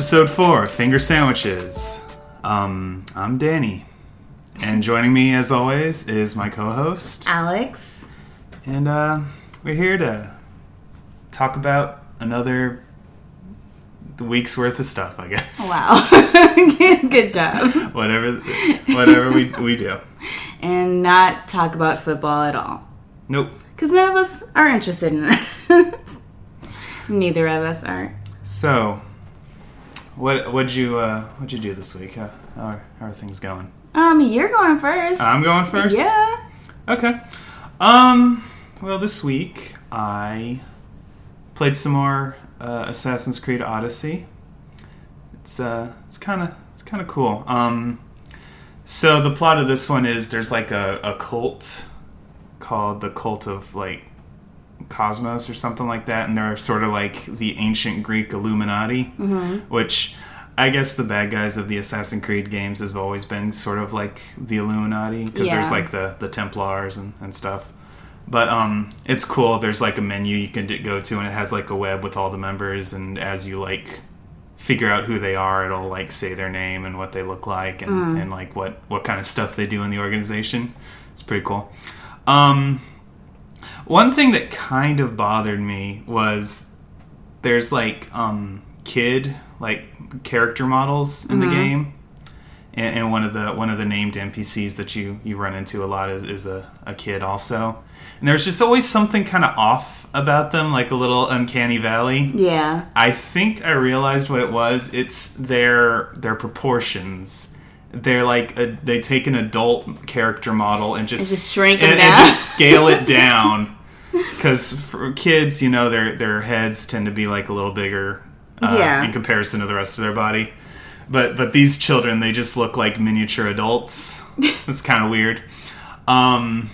episode four Finger Sandwiches. Um, I'm Danny, and joining me as always is my co-host, Alex. and uh, we're here to talk about another week's worth of stuff, I guess. Wow. Good job. whatever, whatever we we do. And not talk about football at all. Nope. Because none of us are interested in it. Neither of us are. So, what what'd you uh, what'd you do this week? How, how, are, how are things going? Um, you're going first. I'm going first. Yeah. Okay. Um. Well, this week I played some more uh, Assassin's Creed Odyssey. It's uh, it's kind of it's kind of cool. Um. So the plot of this one is there's like a, a cult called the Cult of like Cosmos or something like that, and they're sort of like the ancient Greek Illuminati, which I guess the bad guys of the Assassin's Creed games has always been sort of like the Illuminati because there's like the the Templars and, and stuff. But um, it's cool. There's like a menu you can go to, and it has like a web with all the members, and as you like figure out who they are, it'll like say their name and what they look like, and, and like what what kind of stuff they do in the organization. It's pretty cool. Um, one thing that kind of bothered me was there's like um kid like character models in the game and, and one of the one of the named npcs that you you run into a lot is, is a, a kid also and there's just always something kind of off about them like a little uncanny valley Yeah. I think I realized what it was. It's their their proportions. They're like a, they take an adult character model and just, just shrink and, and just scale it down. Because for kids, you know, their their heads tend to be like a little bigger uh, Yeah. in comparison to the rest of their body. But but these children, they just look like miniature adults. it's kind of weird. Um,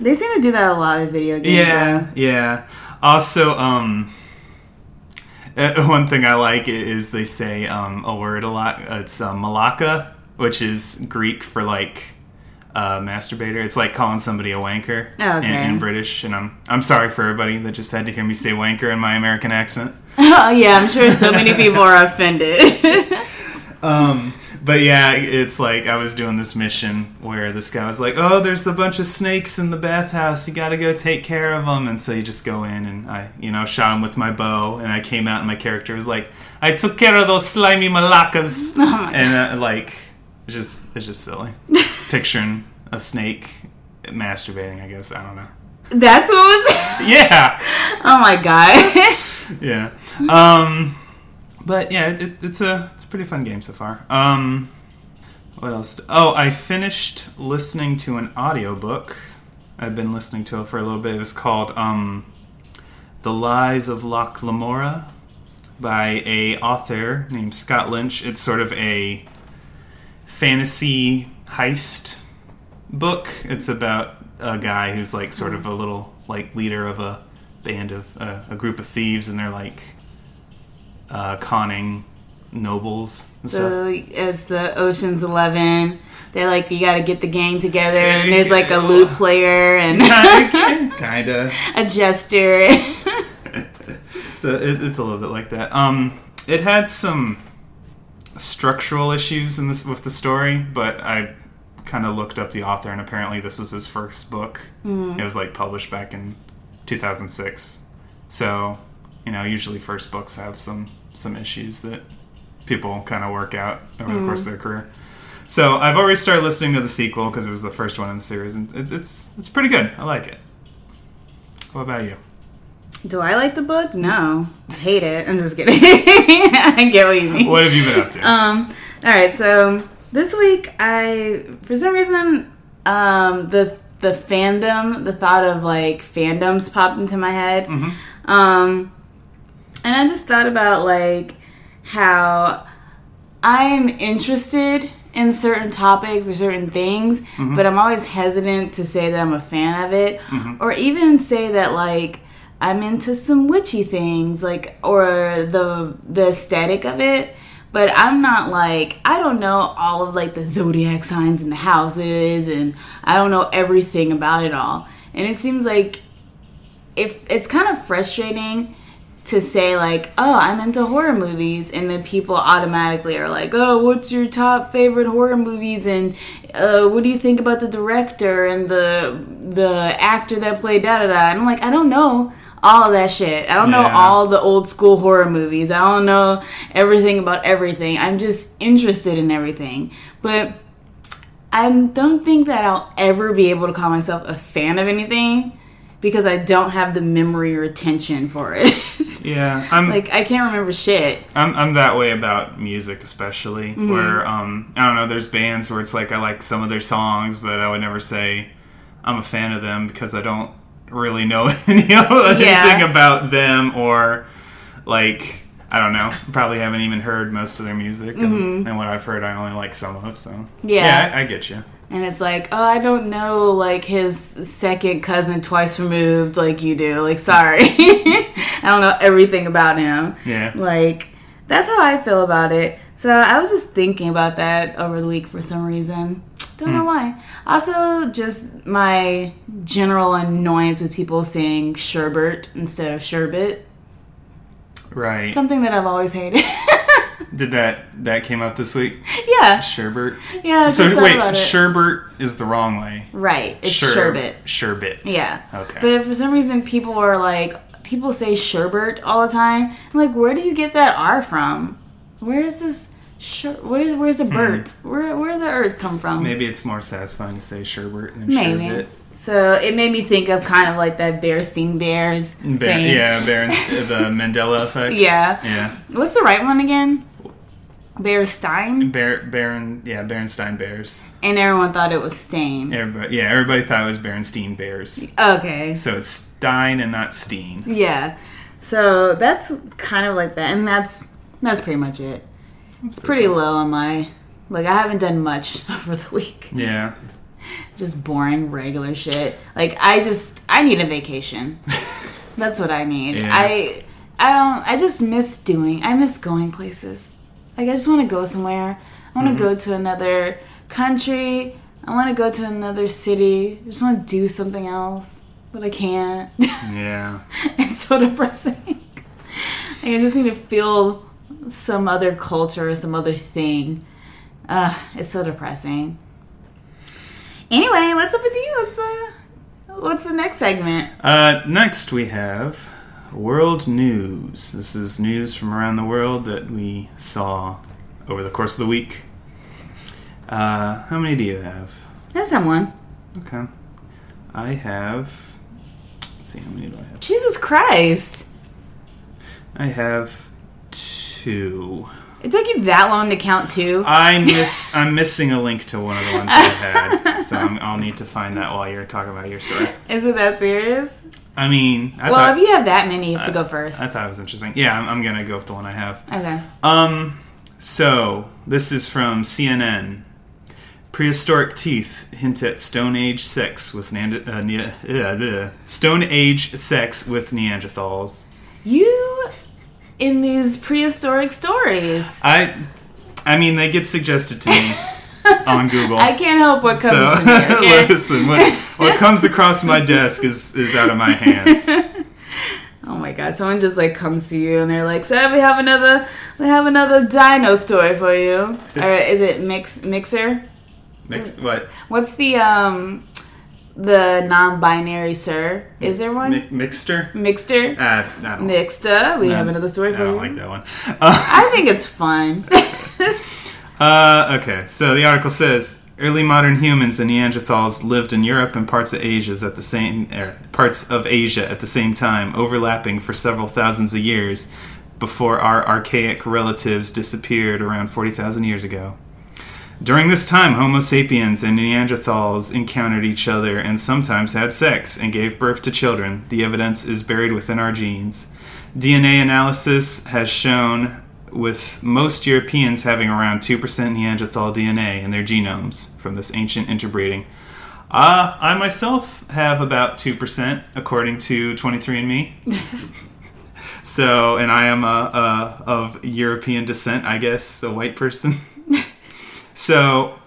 They seem to do that a lot in video games. yeah, yeah. Also, um, uh, one thing I like is they say um, a word a lot. It's uh, malaka, which is Greek for like uh, masturbator. It's like calling somebody a wanker Oh, in, okay. in British. And I'm I'm sorry for everybody that just had to hear me say wanker in my American accent. Oh, yeah, I'm sure so many people are offended. Um, but yeah, it's like I was doing this mission where this guy was like, "Oh, there's a bunch of snakes in the bathhouse. You got to go take care of them." And so you just go in and I, you know, shot him with my bow, and I came out and my character was like, "I took care of those slimy malakas," and uh, like, it's just it's just silly. Picturing a snake masturbating, I guess I don't know. That's what was. Yeah, Oh my god. yeah. Um, but yeah, it, it's a it's a pretty fun game so far. Um, what else? Oh, I finished listening to an audiobook. I've been listening to it for a little bit. It was called um, "The Lies of Locke Lamora" by a author named Scott Lynch. It's sort of a fantasy heist book. It's about a guy who's like sort of a little like leader of a band of uh, a group of thieves, and they're like uh, conning nobles and stuff. So it's the Ocean's Eleven. They're like, you got to get the gang together, and there's like a lute player and kind of. a jester. So it, it's a little bit like that. Um, it had some structural issues in this with the story, but I kind of looked up the author, and apparently this was his first book. Mm. It was like published back in 2006. So, you know, usually first books have some some issues that people kind of work out over the mm. course of their career. So I've already started listening to the sequel because it was the first one in the series, and it, it's it's pretty good. I like it. What about you? Do I like the book? No, I hate it. I'm just kidding. I get what you mean. What have you been up to? Um. All right. So this week, I for some reason, um, the the fandom, the thought of like fandoms popped into my head. Um, and I just thought about like how I'm interested in certain topics or certain things, but I'm always hesitant to say that I'm a fan of it, or even say that like I'm into some witchy things, like or the the aesthetic of it. But I'm not like I don't know all of like the zodiac signs and the houses, and I don't know everything about it all. And it seems like if it's kind of frustrating to say like, "Oh, I'm into horror movies," and then people automatically are like, "Oh, what's your top favorite horror movies?" and uh, "What do you think about the director and the the actor that played da da da?" And I'm like, I don't know all of that shit. I don't know Yeah. all the old school horror movies. I don't know everything about everything. I'm just interested in everything, but. I don't think that I'll ever be able to call myself a fan of anything because I don't have the memory or attention for it. Yeah, I'm like I can't remember shit. I'm I'm that way about music, especially Mm-hmm. where um I don't know. There's bands where it's like I like some of their songs, but I would never say I'm a fan of them because I don't really know any, anything Yeah. about them or like I don't know. Probably haven't even heard most of their music, and, and what I've heard, I only like some of. So Mm-hmm. Yeah. I, I get you. And it's like, oh, I don't know like his second cousin twice removed like you do. Like, sorry. I don't know everything about him. Yeah. Like, that's how I feel about it. So I was just thinking about that over the week for some reason. Don't know hmm. why. Also, just my general annoyance with people saying sherbet instead of sherbet. Right. Something that I've always hated. Did that that came up this week? yeah. Sherbert. Yeah. So wait, sherbet is the wrong way. Right. It's Sher- sherbet. Sherbet. Yeah. Okay. But for some reason, people are like, people say sherbet all the time. I'm like, where do you get that R from? Where is this? Sher- what is? Where's the Bert? Where Where the Earth come from? Hmm. Maybe it's more satisfying to say sherbert than Maybe. sherbet. So it made me think of kind of like that Bearstein Bears Ba- thing. yeah, Baron, the Mandela effect. Yeah. Yeah. What's the right one again? Bearstein, Bar- Baron, yeah, Berenstein Bears. and everyone thought it was Stain. Everybody, yeah, everybody thought it was Berenstein Bears. Okay. So it's Stein and not Steen. Yeah. So that's kind of like that, and that's that's pretty much it. It's pretty low on my like I haven't done much over the week. Yeah. Just boring regular shit. Like I just I need a vacation. That's what I need. Yeah. I I don't I just miss doing. I miss going places. Like I just want to go somewhere. I want to Mm-hmm. go to another country. I want to go to another city. I just want to do something else, but I can't. Yeah. it's so depressing. Like, I just need to feel some other culture or some other thing. Ugh, it's so depressing. Anyway, what's up with you? What's the what's the next segment? Uh, next we have world news. This is news from around the world that we saw over the course of the week. Uh, how many do you have? I just have one. Okay. I have. Let's see, how many do I have? Jesus Christ! I have two. It took you that long to count two. I miss. I'm missing a link to one of the ones I had, so I'm, I'll need to find that while you're talking about your story. Is it that serious? I mean, I well, thought if you have that many, you have to go first. I thought it was interesting. Yeah, I'm, I'm gonna go with the one I have. okay. Um, so this is from CNN. Prehistoric teeth hint at Stone Age sex with Neand- uh, ne- uh, uh, Stone Age sex with Neanderthals. You in these prehistoric stories. I, I mean, they get suggested to me on Google. I can't help what comes so to me. Okay? listen, what, what comes across my desk is is out of my hands. Oh my god, someone just like comes to you and they're like, "So we have another, we have another dino story for you." Or is it mix mixer? Mix what? What's the um, the non-binary sir? Is there one? Mi- Mixter? Mixter, Uh, I don't. mixta. We No, have another story I for don't you. like that one. Uh, I think it's fun. Uh, okay, so the article says early modern humans and Neanderthals lived in Europe and parts of Asia at the same er, parts of Asia at the same time, overlapping for several thousands of years before our archaic relatives disappeared around 40,000 years ago. During this time, Homo sapiens and Neanderthals encountered each other and sometimes had sex and gave birth to children. The evidence is buried within our genes. DNA analysis has shown with most Europeans having around 2% Neanderthal DNA in their genomes from this ancient interbreeding. Uh, I myself have about 2%, according to 23andMe. so, and I am a, a, of European descent, I guess, a white person. So,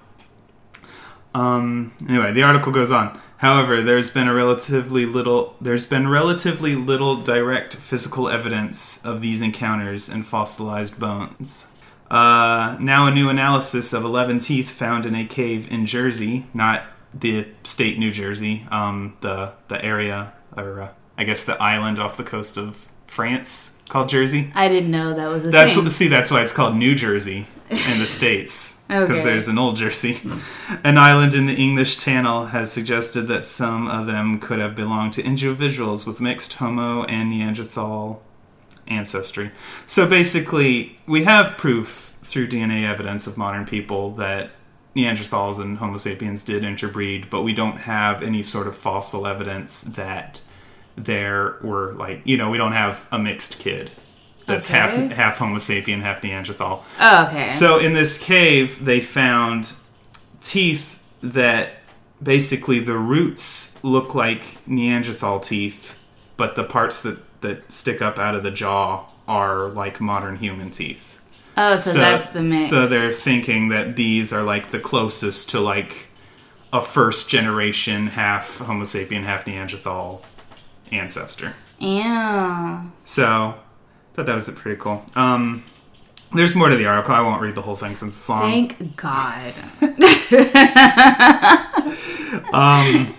um, anyway, the article goes on. However, there's been a relatively little there's been relatively little direct physical evidence of these encounters in fossilized bones. Uh, now, a new analysis of 11 teeth found in a cave in Jersey, not the state New Jersey, um, the the area or uh, I guess the island off the coast of France called Jersey. I didn't know that was a That's thing. what, see, that's why it's called New Jersey in the states because Okay. there's an old Jersey. An island in the English Channel has suggested that some of them could have belonged to individuals with mixed Homo and Neanderthal ancestry. So basically, we have proof through DNA evidence of modern people that Neanderthals and Homo sapiens did interbreed, but we don't have any sort of fossil evidence that there were like you know we don't have a mixed kid that's Okay. half half Homo sapien, half Neanderthal. oh, okay. So in this cave, they found teeth that basically the roots look like Neanderthal teeth, but the parts that that stick up out of the jaw are like modern human teeth. oh, so, that's the mix. So they're thinking that these are like the closest to like a first generation half Homo sapien, half Neanderthal ancestor. Yeah. So thought that was pretty cool. Um, there's more to the article. I won't read the whole thing since it's long. Thank God.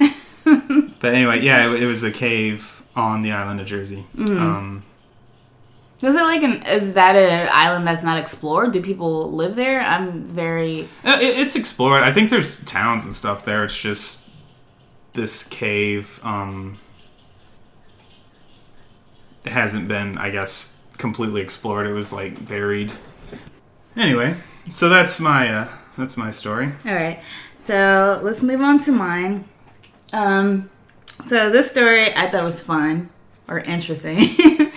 But anyway, yeah, it, it was a cave on the island of Jersey. Mm-hmm. Um, Was it like an? Is that an island that's not explored? Do people live there? I'm very. uh, it, it's explored. I think there's towns and stuff there. It's just this cave um, hasn't been, I guess, completely explored. It was like buried. Anyway, so that's my uh, that's my story. All right. So let's move on to mine. Um, so this story I thought was fun or interesting.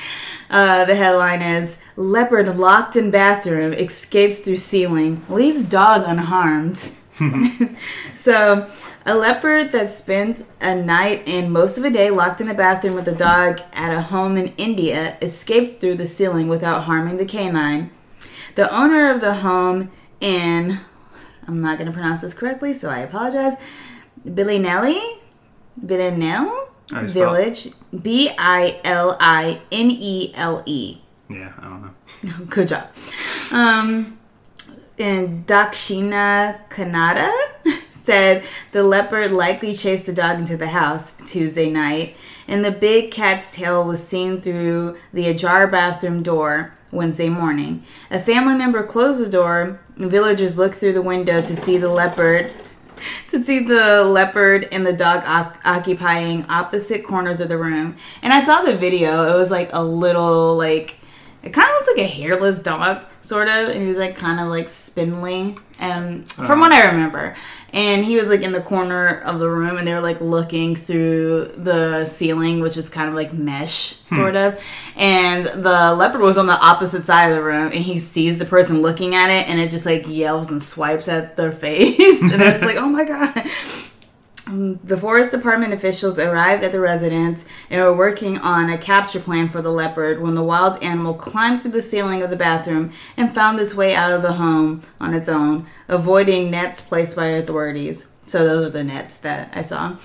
uh, the headline is Leopard locked in bathroom escapes through ceiling, leaves dog unharmed. so, a leopard that spent a night and most of a day locked in a bathroom with a dog at a home in India escaped through the ceiling without harming the canine. The owner of the home in I'm not going to pronounce this correctly, so I apologize. Bilinelli, Bilinel How do you spell it? Village, B I L I N E L E. Yeah, I don't know. Good job. Um, and Dakshina Kannada said the leopard likely chased the dog into the house Tuesday night, and the big cat's tail was seen through the ajar bathroom door Wednesday morning. A family member closed the door. and Villagers looked through the window to see the leopard. To see the leopard and the dog oc- occupying opposite corners of the room. And I saw the video. It was like a little, like, it kind of looks like a hairless dog, sort of, and he was like kind of like spindly, and from what I remember, and he was like in the corner of the room, and they were like looking through the ceiling, which is kind of like mesh, hmm. sort of, and the leopard was on the opposite side of the room, and he sees the person looking at it, and it just like yells and swipes at their face, and it's like, oh my god. The forest department officials arrived at the residence and were working on a capture plan for the leopard when the wild animal climbed through the ceiling of the bathroom and found its way out of the home on its own, avoiding nets placed by authorities. So those are the nets that I saw.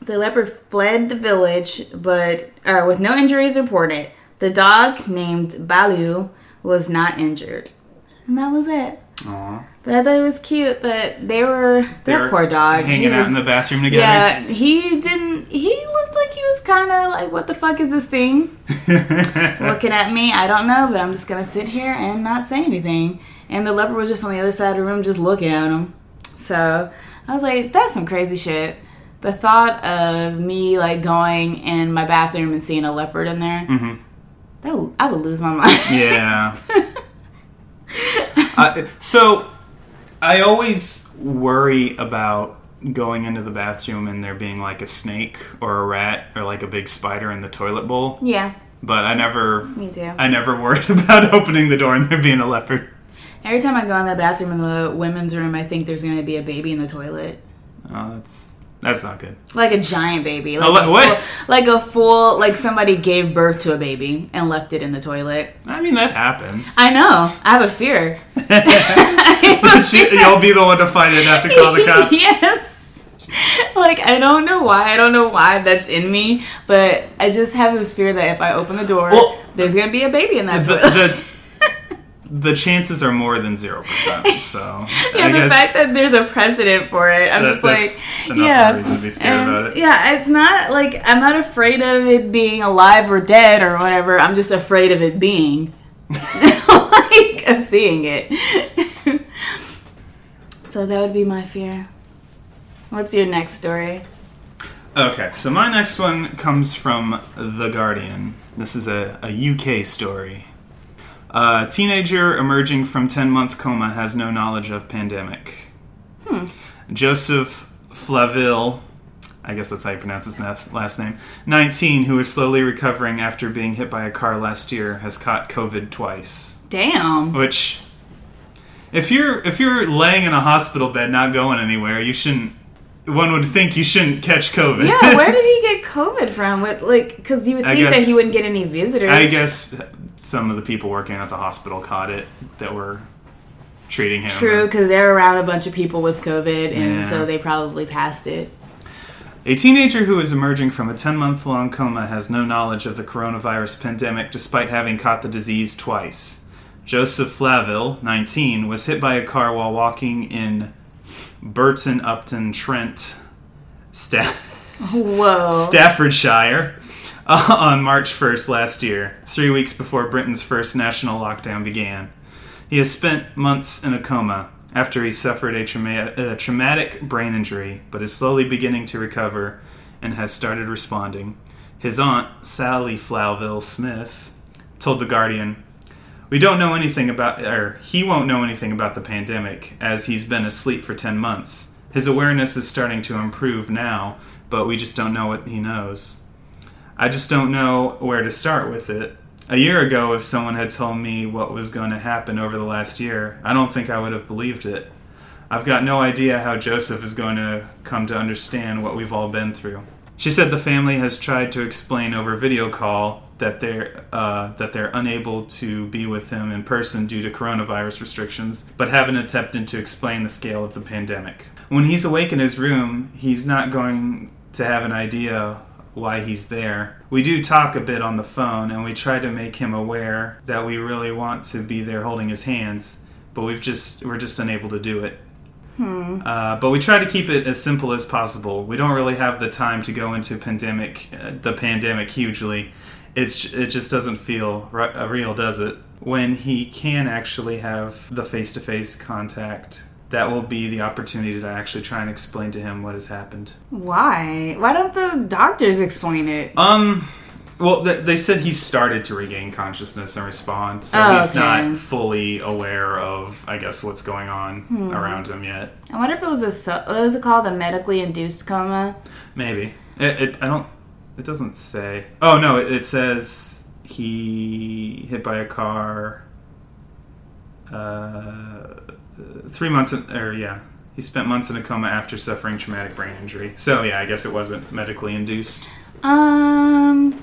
The leopard fled the village, but uh, with no injuries reported. The dog named Balu was not injured, and that was it. Aw. But I thought it was cute that they were that They're poor dog hanging he out in the bathroom together. yeah, he didn't. He looked like he was kind of like, "What the fuck is this thing?" Looking at me, I don't know, but I'm just gonna sit here and not say anything. And the leopard was just on the other side of the room, just looking at him. So I was like, "That's some crazy shit." The thought of me like going in my bathroom and seeing a leopard in there, Mhm. that would, I would lose my mind. Yeah. uh, so I always worry about going into the bathroom and there being like a snake or a rat or like a big spider in the toilet bowl. yeah, But I never me too. I never worried about opening the door and there being a leopard. Every time I go in the bathroom in the women's room, I think there's gonna be a baby in the toilet. Oh, that's that's not good. Like a giant baby. Like, Oh, a what- full, like a full, like somebody gave birth to a baby and left it in the toilet. I mean that happens. I know. I have a fear. You'll be the one to find it and have to call the cops. yes. like I don't know why. I don't know why that's in me, but I just have this fear that if I open the door, Well- there's gonna be a baby in that the, toilet. the the chances are more than zero percent. So yeah, I the fact that there's a precedent for it, I'm that- just like, enough yeah, reason to be scared And, about it. yeah. It's not like I'm not afraid of it being alive or dead or whatever. I'm just afraid of it being, like of seeing it. so that would be my fear. What's your next story? Okay, so my next one comes from The Guardian. This is a, a UK story. A teenager emerging from 10 month coma has no knowledge of pandemic. Hmm. Joseph Flavill, I guess that's how you pronounce his last, name, 19, who is slowly recovering after being hit by a car last year, has caught COVID twice. Damn. Which, if you're if you're laying in a hospital bed not going anywhere, you shouldn't. One would think you shouldn't catch COVID. Yeah, where did he get COVID from? What, like, because you would think that he wouldn't get any visitors. I guess some of the people working at the hospital caught it that were treating him. True, because they're around a bunch of people with COVID, and Yeah. so they probably passed it. A teenager who is emerging from a 10 month long coma has no knowledge of the coronavirus pandemic despite having caught the disease twice. Joseph Flavill, 19, was hit by a car while walking in Burton Upton, Trent, Staff. Whoa. Staffordshire uh, on March 1st last year, three weeks before Britain's first national lockdown began. He has spent months in a coma after he suffered a, a traumatic brain injury, but is slowly beginning to recover and has started responding. His aunt, Sally Flavill Smith, told The Guardian, We don't know anything about, or he won't know anything about the pandemic, as he's been asleep for 10 months. His awareness is starting to improve now, but we just don't know what he knows. I just don't know where to start with it. A year ago, if someone had told me what was going to happen over the last year, I don't think I would have believed it. I've got no idea how Joseph is going to come to understand what we've all been through. She said the family has tried to explain over video call that they're uh, that they're unable to be with him in person due to coronavirus restrictions, but haven't attempted to explain the scale of the pandemic. When he's awake in his room, he's not going to have an idea why he's there. We do talk a bit on the phone, and we try to make him aware that we really want to be there holding his hands, but we've just we're just unable to do it. Uh, but we try to keep it as simple as possible. We don't really have the time to go into pandemic, uh, the pandemic hugely. It's it just doesn't feel uh, real, does it? When he can actually have the face to face contact, that will be the opportunity to actually try and explain to him what has happened. Why? Why don't the doctors explain it? Um, well, th- they said he started to regain consciousness and respond, so Oh, he's okay. not fully aware of, I guess, what's going on around him yet. I wonder if it was a what was it called? A medically induced coma. Maybe it. it I don't. It doesn't say. Oh no! It, it says he hit by a car. Uh, three months in, or yeah, he spent months in a coma after suffering traumatic brain injury. So yeah, I guess it wasn't medically induced. Um.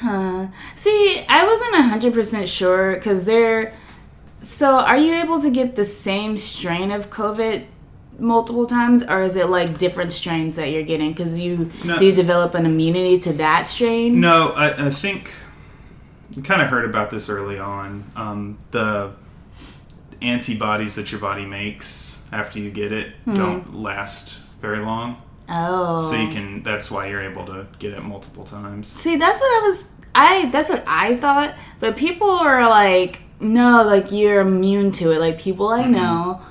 Huh. See, I wasn't hundred percent sure because they're. So, are you able to get the same strain of COVID multiple times, or is it like different strains that you're getting? Because you No. do you develop an immunity to that strain? No, I, I think you kind of heard about this early on. Um, the antibodies that your body makes after you get it hmm. don't last very long. Oh, So you oh. can. That's why you're able to get it multiple times. See, that's what I was. I that's what I thought. But people are like, no, like you're immune to it. Like people I mm-hmm. know,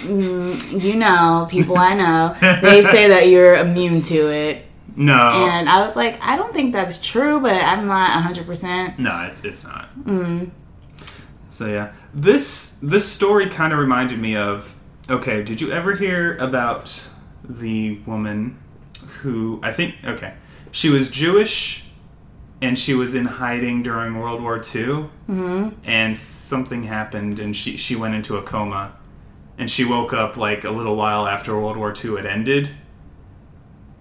mm, you know, people I know, they say that you're immune to it. No, And I was like, I don't think that's true, but I'm not 100. percent no, it's it's not. Mm. So yeah, this this story kind of reminded me of. Okay, did you ever hear about the woman who I think? Okay, she was Jewish, and she was in hiding during World War II, mm-hmm. and something happened, and she she went into a coma, and she woke up like a little while after World War II had ended.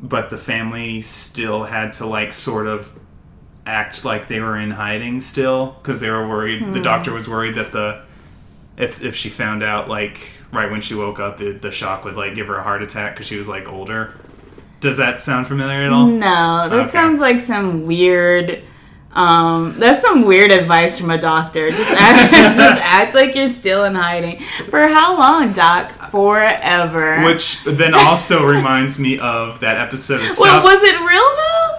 But the family still had to like sort of act like they were in hiding still because they were worried. The doctor was worried that the if if she found out like right when she woke up, it, the shock would like give her a heart attack because she was like older. Does that sound familiar at all? No, that Okay. sounds like some weird. Um, that's some weird advice from a doctor. Just act, just act like you're still in hiding. For how long, Doc? Forever. Which then also reminds me of that episode of well, South. was it real though?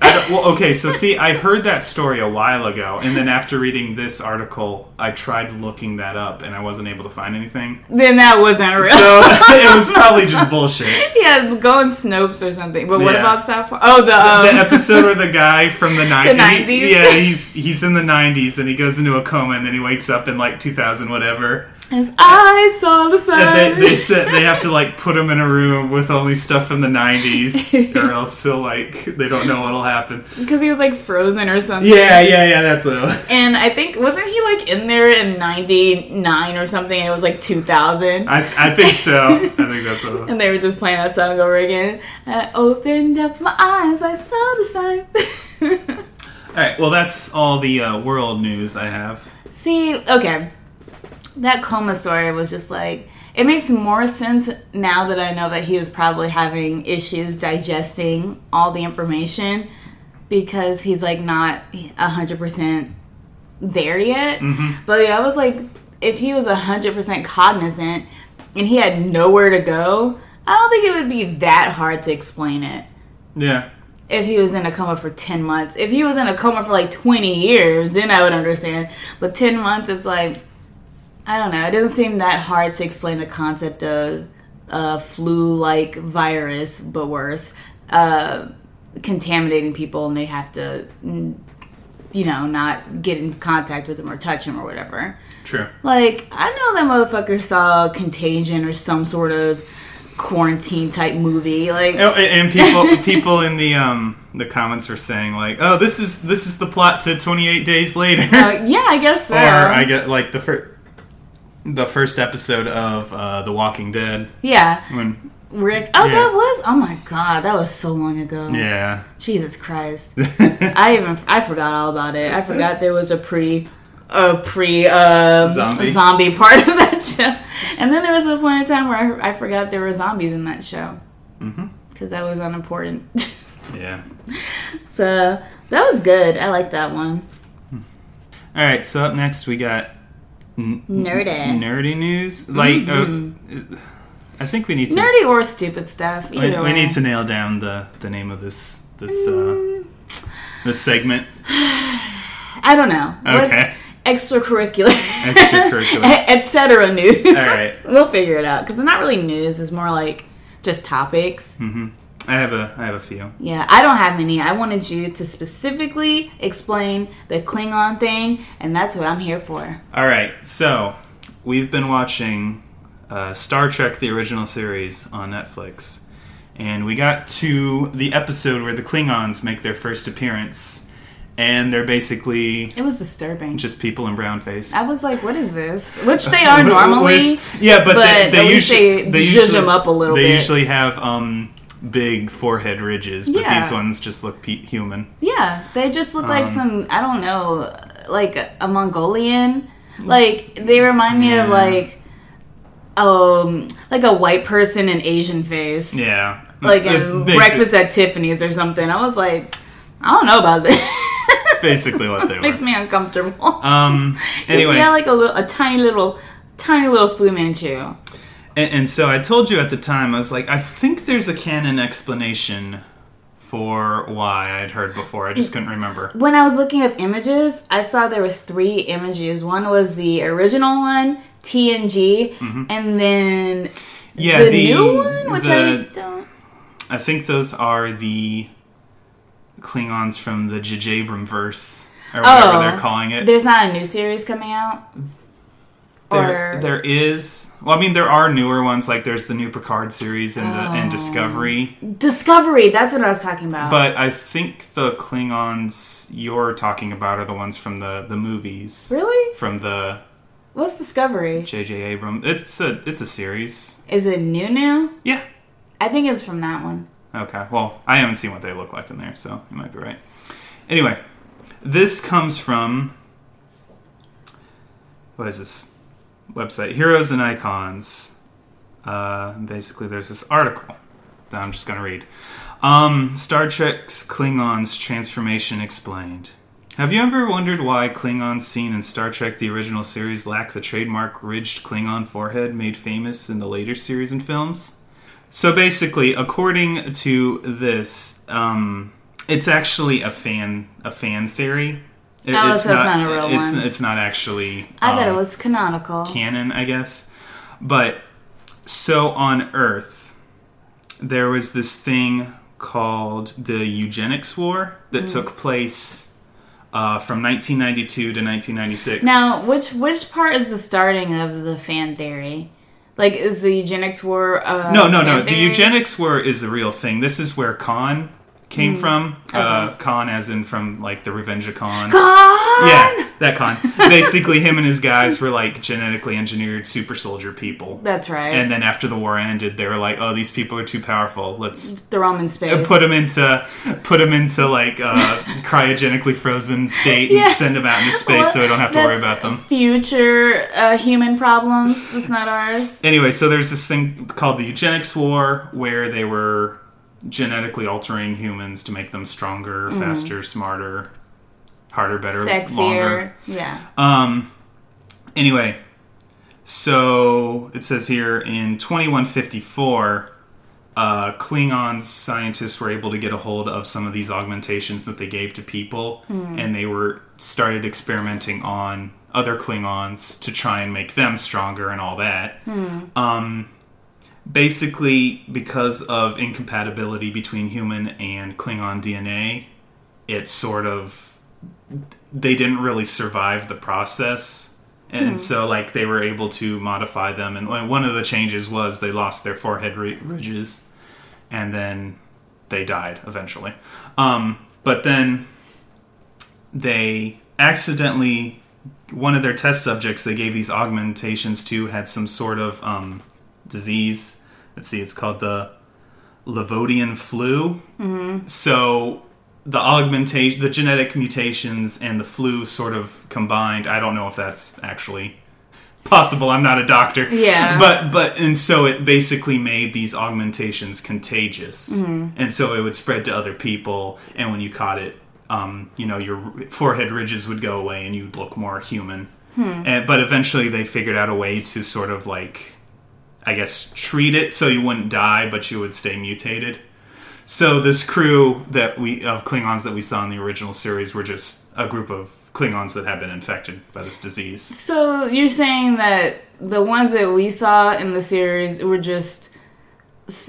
Well, okay, so see, I heard that story a while ago, and then after reading this article, I tried looking that up, and I wasn't able to find anything. Then that wasn't real. So it was probably just bullshit. yeah, go on Snopes or something. But what Yeah. about South Park? Oh, the um, the episode where the guy from the 90s, 90s? yeah he's he's in the 90s and he goes into a coma and then he wakes up in like 2000 whatever As I saw the sun. and they, they said they have to like put him in a room with only stuff from the 90s or else he'll like they don't know what'll happen because he was like frozen or something. yeah yeah yeah that's what it was And I think wasn't he like in there in '99 or something? And it was like 2000. I, I think so I think that's what it was and they were just playing that song over again. I opened up my eyes, I saw the sign. all right well that's all the uh, world news I have See, okay, that coma story was just like it makes more sense now that I know that he was probably having issues digesting all the information because he's like not hundred percent there yet. Mm-hmm. But yeah, I was like, if he was hundred percent cognizant and he had nowhere to go, I don't think it would be that hard to explain it. yeah If he was in a coma for 10 months. If he was in a coma for like 20 years, then I would understand. But 10 months, it's like, I don't know. It doesn't seem that hard to explain the concept of a flu like virus, but worse, uh, contaminating people and they have to, you know, not get in contact with them or touch them or whatever. true Like, I know that motherfucker saw Contagion or some sort of quarantine type movie. Like, Oh, and and people people in the um the comments were saying like oh this is this is the plot to 28 days later uh, yeah, I guess so. or I get like the first the first episode of uh, The Walking Dead Yeah, when Rick. Oh, Yeah. that was. Oh my god, that was so long ago. yeah Jesus Christ. I even I forgot all about it. I forgot there was a pre a pre um, Zombie. zombie part of that show. And then there was a point in time where I, I forgot there were zombies in that show because that was unimportant. yeah so that was good. I like that one. all right so up next we got n- Nerdy. nerdy news like uh, I think we need to Nerdy or stupid stuff. we, we need to nail down the the name of this this uh this segment I don't know. What's Okay. Extracurricular. Extracurricular. Etc. news. All right. we'll figure it out because it's not really news. It's more like just topics. Hmm. I have a I have a few Yeah, I don't have any. I wanted you to specifically explain the Klingon thing, and that's what I'm here for. All right, so we've been watching uh, Star Trek: The Original Series on Netflix, and we got to the episode where the Klingons make their first appearance, and they're basically It was disturbing. just people in brown face. I was like, "What is this?" Which they are normally. With- yeah, but, but they, they usually they they usually, them up a little They bit. usually have um, big forehead ridges, but Yeah. these ones just look pe- human. Yeah, they just look like Um, some. I don't know, like a Mongolian. Like they remind me of like, um, like a white person in Asian face. Yeah, like That's, uh, in basi- Breakfast at Tiffany's or something. I was like, I don't know about this. Basically what they were. Makes me uncomfortable. Um. Anyway, yeah, like a little, a tiny little, tiny little Fu Manchu. And, and so I told you at the time, I was like, I think there's a canon explanation for why I'd heard before. I just couldn't remember. When I was looking up images, I saw there was three images. One was the original one, TNG, and then Mm-hmm. Yeah, the, the- new one, which I don't. I think those are the Klingons from the J.J. Abram verse, or whatever Oh, they're calling it. There's not a new series coming out. There, or- there is. Well, I mean, there are newer ones. Like there's the new Picard series and the Oh. and Discovery. Discovery. That's what I was talking about. But I think the Klingons you're talking about are the ones from the the movies. really, From the what's Discovery? J.J. Abrams. It's a it's a series. Is it new? now? Yeah. I think it's from that one. Okay. Well, I haven't seen what they look like in there, so you might be right. Anyway, this comes from what is this? Website, Heroes and Icons. Uh, basically, there's this article that I'm just going to read. Um, Star Trek's Klingons transformation explained. Have you ever wondered why Klingons seen in Star Trek the original series lack the trademark ridged Klingon forehead made famous in the later series and films? So basically, according to this, um, it's actually a fan a fan theory. It- Oh, so it's not a real it's, one. It's not actually. I thought it um, was canonical. canon, I guess. But so on Earth, there was this thing called the Eugenics War that Mm. took place uh, from 1992 to 1996. Now, which which part is the starting of the fan theory? Like, is the eugenics war? Uh, no, no, no. fan The? Eugenics War is a real thing. This is where Khan came from. Uh, Mm. Khan, as in from like the Revenge of Khan. Gone! Yeah, that Khan. Basically, him and his guys were like genetically engineered super soldier people. That's right. And then after the war ended, they were like, "Oh, these people are too powerful. Let's throw them in space. put them into put them into like uh, cryogenically frozen state and Yeah. send them out into space so we don't have to worry about them." Future uh, human problems. That's not ours. Anyway, so there's this thing called the eugenics war where they were genetically altering humans to make them stronger, faster, smarter, harder, better, longer. Sexier. Yeah. Um. Anyway, so it says here in 2154, uh, Klingon scientists were able to get a hold of some of these augmentations that they gave to people, and they were started experimenting on other Klingons to try and make them stronger and all that. Um, basically, because of incompatibility between human and Klingon DNA, it sort of they didn't really survive the process. And so like they were able to modify them. And one one of the changes was they lost their forehead ridges and then they died eventually. Um, but then they accidentally one of their test subjects they gave these augmentations to had some sort of um, disease let's see it's called the Levodian flu so the augmentation, the genetic mutations, and the flu sort of combined. I don't know if that's actually possible. I'm not a doctor. Yeah. But but and so it basically made these augmentations contagious, and so it would spread to other people. And when you caught it, um, you know, your forehead ridges would go away, and you'd look more human. And, but eventually, they figured out a way to sort of like, I guess, treat it so you wouldn't die, but you would stay mutated. So this crew that we of Klingons that we saw in the original series were just a group of Klingons that had been infected by this disease. So you're saying that the ones that we saw in the series were just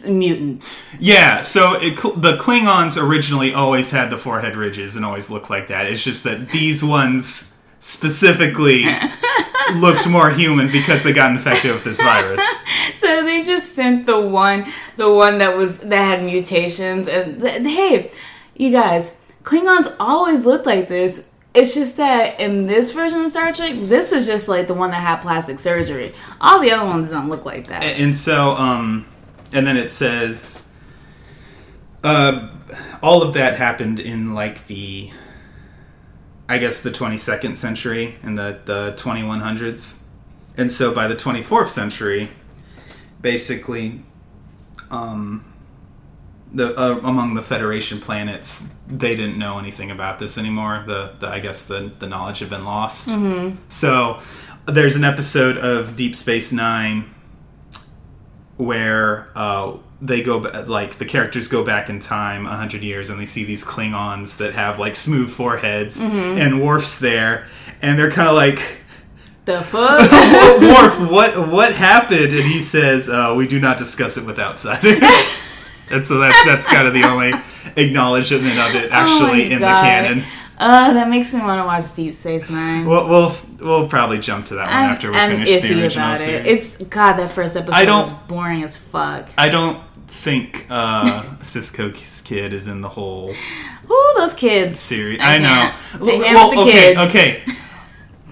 mutants? Yeah, so it, the Klingons originally always had the forehead ridges and always looked like that. It's just that these ones specifically looked more human because they got infected with this virus. So they just sent the one, the one that was that had mutations, and th- hey, you guys, Klingons always looked like this. It's just that in this version of Star Trek, this is just like the one that had plastic surgery. All the other ones don't look like that. and so um and then it says uh all of that happened in like the i guess the 22nd century and the the 2100s and so by the 24th century basically um the uh, among the federation planets they didn't know anything about this anymore. The, the i guess the the knowledge had been lost. So there's an episode of deep space nine where uh, they go like the characters go back in time a hundred years and they see these Klingons that have like smooth foreheads and Worf's there and they're kind of like The fuck? Worf what what happened and he says uh, we do not discuss it with outsiders and so that's that's kind of the only acknowledgement of it actually Oh in God. the canon uh, that makes me want to watch Deep Space Nine. we'll, we'll we'll probably jump to that one I'm, after we I'm finish the original about series. it. It's God. That first episode I don't- was boring as fuck. I don't think uh, Sisko's kid is in the whole Ooh, those kids. series. I I, know. well, okay, kids. okay.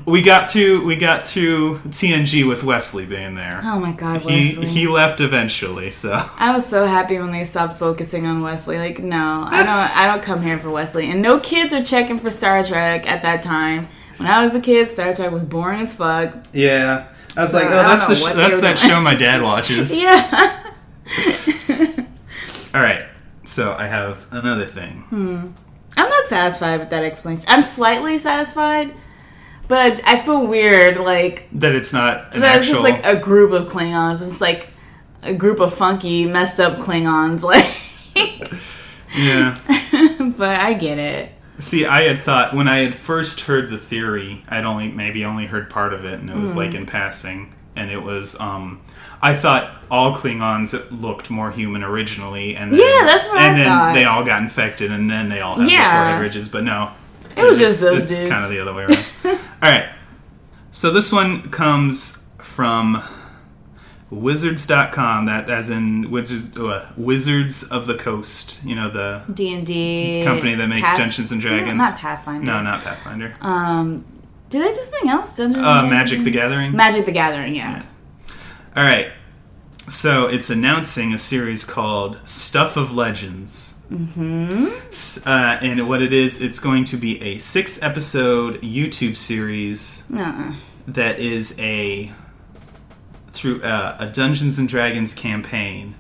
We got to we got to TNG with Wesley being there. Oh my God, he Wesley. he left eventually, so I was so happy when they stopped focusing on Wesley. Like, no, I don't. I don't come here for Wesley. And no kids are checking for Star Trek at that time. When I was a kid, Star Trek was boring as fuck. yeah. I was like, oh, that's the sh- that's that doing. show my dad watches. Yeah. All right, so I have another thing. Hmm. I'm not satisfied with that explanation. I'm slightly satisfied, but I feel weird. Like That it's not an that it's just like a group of Klingons. It's like a group of funky, messed up Klingons. Like, yeah. but I get it. See, I had thought when I had first heard the theory, I'd only maybe only heard part of it, and it was like Hmm. in passing, and it was. um I thought all Klingons looked more human originally, and then, Yeah, that's what I and then thought. they all got infected, and then they all had Yeah. forehead ridges. But no, It was just it's, those it's dudes. kind of the other way around. all right, so this one comes from Wizards.com. That as in Wizards, uh, Wizards of the Coast. You know the D and D company that makes Dungeons and Dragons. no, not Pathfinder. No, not Pathfinder. Um, do they do something else? Dungeons Uh, Magic the Gathering. Magic the Gathering. Yeah. All right. So it's announcing a series called Stuff of Legends. Mm-hmm. Uh, and what it is, it's going to be a six episode YouTube series Uh-uh. that is a through uh, a Dungeons and Dragons campaign.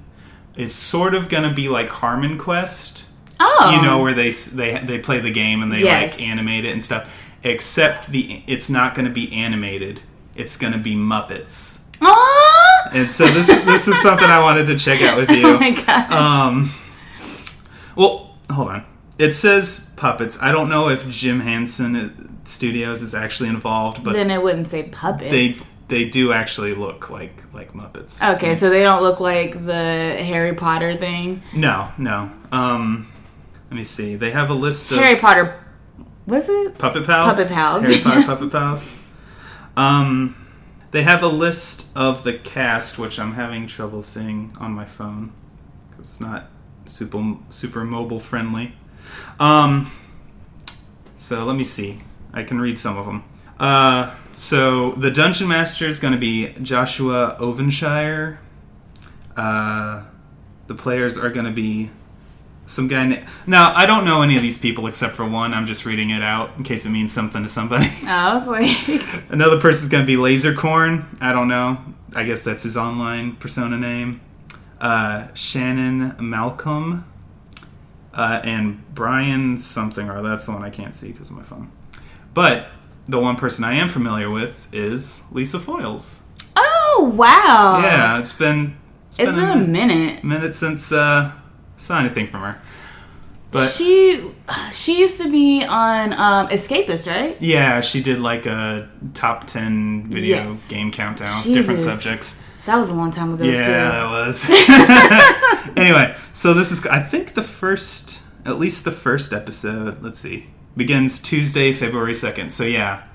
It's sort of going to be like Harmon Quest. Oh, you know where they they they play the game and they Yes. like animate it and stuff. Except the it's not going to be animated. It's going to be Muppets. Aw! And so this this is something I wanted to check out with you. Oh my god. Um, well, hold on. It says puppets. I don't know if Jim Henson Studios is actually involved, but then it wouldn't say puppets. they they do actually look like like Muppets. okay, so they don't look like the Harry Potter thing. No, no. Um, let me see. They have a list of Harry Potter. Was it? Puppet Pals. Puppet Pals. Harry Potter Puppet Pals. Um, they have a list of the cast, which I'm having trouble seeing on my phone 'cause it's not super super mobile friendly. Um, so let me see. I can read some of them. Uh, so the Dungeon Master is going to be Joshua Ovenshire. Uh, the players are going to be some guy. Na- now I don't know any of these people except for one. I'm just reading it out in case it means something to somebody. I was like, Another person's going to be Lasercorn. I don't know. I guess that's his online persona name. Uh, Shannon Malcolm. Uh, and Brian something or that's the one I can't see because of my phone. But the one person I am familiar with is Lisa Foiles. oh wow. yeah, it's been it's It's been a minute. minute since uh, saw anything from her. But she she used to be on um, Escapist, right? yeah, she did like a top ten video Yes. game countdown, different subjects. That was a long time ago. Yeah, too. that was. anyway, so this is I think the first, at least the first episode. Let's see, begins Tuesday, February second. So yeah,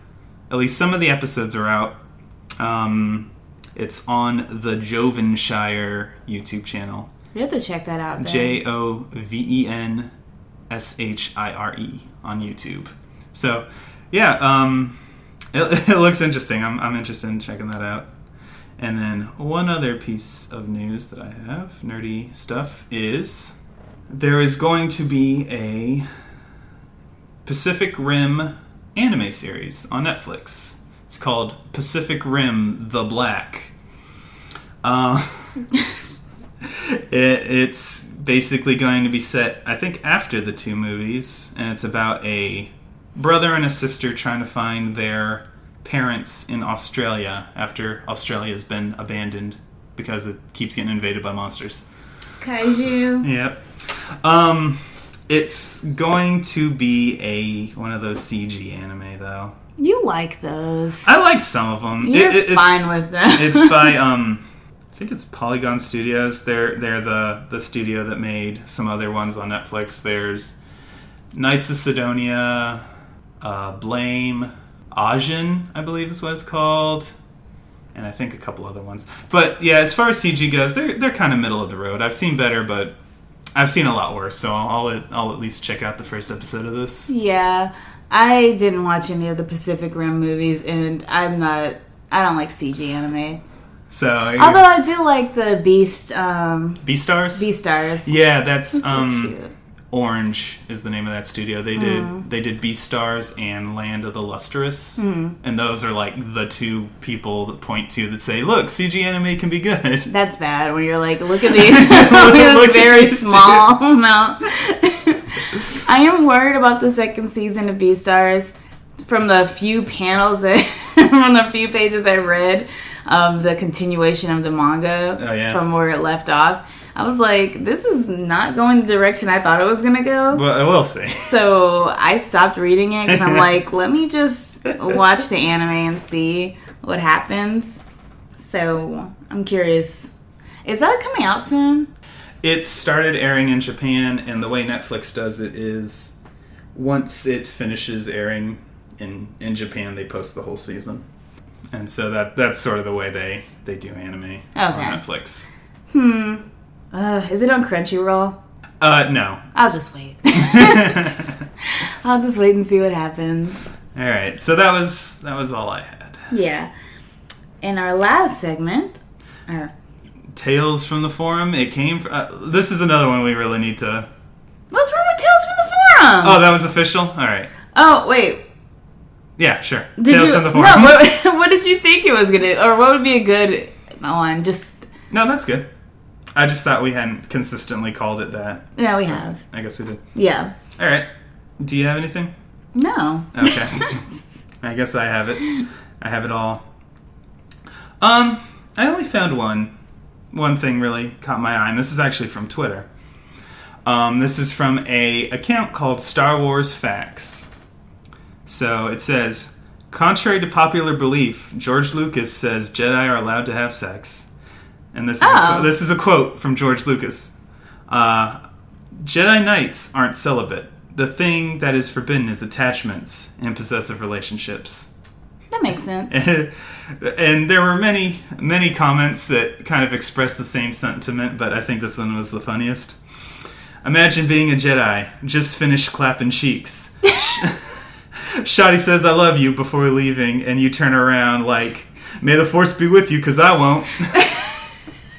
at least some of the episodes are out. Um, it's on the Jovenshire YouTube channel. We have to check that out. J O V E N S H I R E on YouTube. So, yeah, um, it, it looks interesting. I'm, I'm interested in checking that out. And then one other piece of news that I have, nerdy stuff, is there is going to be a Pacific Rim anime series on Netflix. It's called Pacific Rim The Black. Uh, it, it's basically going to be set, I think, after the two movies, and it's about a brother and a sister trying to find their parents in Australia after Australia's been abandoned because it keeps getting invaded by monsters. Kaiju. Yep. Um, it's going to be a one of those CG anime though. You like those? I like some of them. You're it's, fine with them. it's by um, I think it's Polygon Studios. They're they're the the studio that made some other ones on Netflix. There's Knights of Sidonia, uh, Blame, Ajin, I believe is what it's called, and I think a couple other ones. But yeah, as far as CG goes, they're they're kind of middle of the road. I've seen better, but I've seen a lot worse. So I'll I'll, I'll at least check out the first episode of this. Yeah, I didn't watch any of the Pacific Rim movies, and I'm not. I don't like CG anime. So Although I do like the Beast, um, Beastars. Beastars. Yeah, that's um. Orange is the name of that studio. They did Hmm. they did Beastars and Land of the Lustrous, and those are like the two people that point to that say, "Look, CG anime can be good." That's bad when you're like, look at these, look Look very small amount. I am worried about the second season of Beastars. From the few panels that, from the few pages I read of the continuation of the manga Oh, yeah. from where it left off, I was like, this is not going the direction I thought it was gonna go. But I will say, So I stopped reading it because I'm like, let me just watch the anime and see what happens. So I'm curious. Is that coming out soon? it started airing in Japan, and the way Netflix does it is once it finishes airing in in Japan, they post the whole season, and so that that's sort of the way they they do anime on Okay. Netflix. Uh, is it on Crunchyroll? Uh, no. I'll just wait. I'll just wait and see what happens. All right, so that was that was all I had. Yeah. In our last segment, or Tales from the forum. It came. From, uh, this is another one we really need to. what's wrong with Tales from the Forum? Oh, that was official. All right. Oh, wait. Yeah, sure. Did Tales you, from the forum. No, what, what did you think it was gonna, or what would be a good one? Just no, that's good. I just thought we hadn't consistently called it that. yeah, we have. I guess we did. Yeah. All right. Do you have anything? No. Okay. I guess I have it. I have it all. Um, I only found one. One thing really caught my eye, and this is actually from Twitter. Um, this is from a account called Star Wars Facts. So it says, contrary to popular belief, George Lucas says Jedi are allowed to have sex. And this is Oh. a, this is a quote from George Lucas. Uh, Jedi Knights aren't celibate. The thing that is forbidden is attachments and possessive relationships. That makes sense. and there were many, many comments that kind of expressed the same sentiment, but I think this one was the funniest. Imagine being a Jedi, just finished clapping cheeks. Shoddy says, I love you before leaving, and you turn around like, May the Force be with you, because I won't.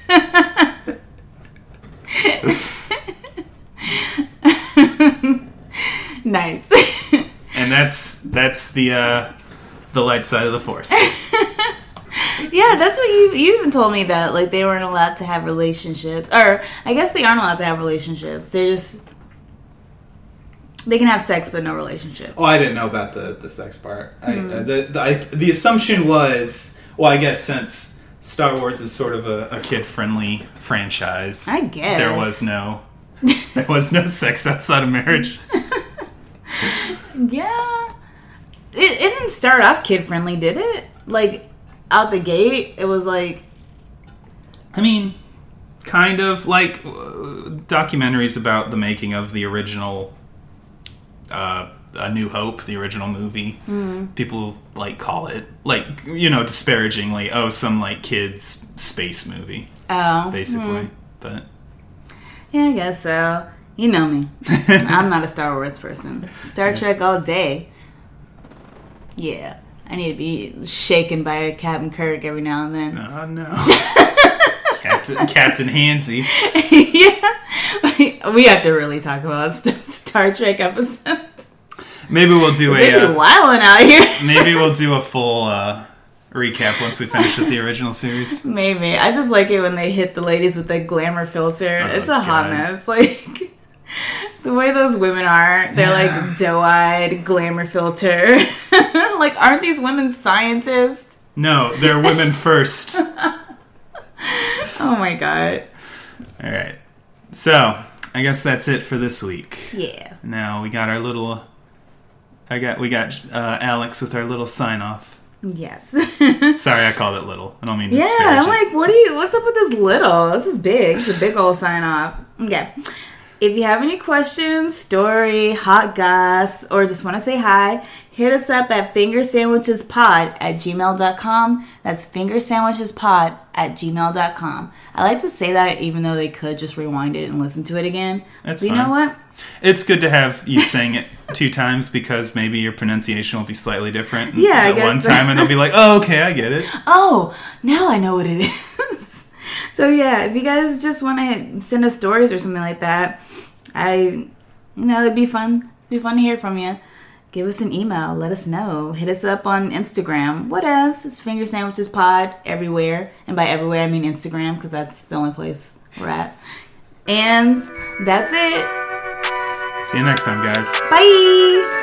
nice. And that's that's the uh, the light side of the Force. yeah, that's what you you even told me that like they weren't allowed to have relationships, or I guess they aren't allowed to have relationships. They're just they can have sex but no relationships. Oh, I didn't know about the, the sex part. I, uh, the the, I, the assumption was, well, I guess since Star Wars is sort of a, a kid friendly franchise, I guess. there was no there was no sex outside of marriage. Yeah. It, it didn't start off kid friendly, did it? Like, out the gate, it was like, I mean, kind of like uh, documentaries about the making of the original uh, A New Hope, the original movie. People like call it like you know disparagingly, oh, some like kids space movie, oh. basically. But Yeah, I guess so. You know me. I'm not a Star Wars person. Star Trek all day. Yeah. I need to be shaken by a Captain Kirk every now and then. oh no, Captain Captain Hansy. yeah. We have to really talk about st- Star Trek episodes. Maybe we'll do a be uh, wilding out here. maybe we'll do a full uh, recap once we finish with the original series. Maybe. I just like it when they hit the ladies with the glamour filter. Oh, it's a hot God. mess. Like the way those women are, they're like doe-eyed, glamour filter. like, aren't these women scientists? No, they're women first. Oh my god. All right. So, I guess that's it for this week. Yeah. Now we got our little. I got we got uh, Alex with our little sign off. Yes. Sorry, I called it little. I don't mean yeah, I'm it. like, what do you? What's up with this little? This is big. It's a big old sign off. Okay. If you have any questions, story, hot goss, or just want to say hi, hit us up at fingersandwichespod at gmail.com. That's fingersandwichespod at gmail.com. I like to say that even though they could just rewind it and listen to it again. That's But you fine. know what? It's good to have you saying it two times because maybe your pronunciation will be slightly different. Yeah, at one so. time, and they'll be like, "Oh, okay, I get it." Oh, now I know what it is. so yeah, if you guys just want to send us stories or something like that, I you know, it'd be fun. It'd be fun to hear from you. Give us an email. Let us know. Hit us up on Instagram. What else? It's Finger Sandwiches Pod everywhere. And by everywhere, I mean Instagram because that's the only place we're at. And that's it. See you next time, guys. Bye.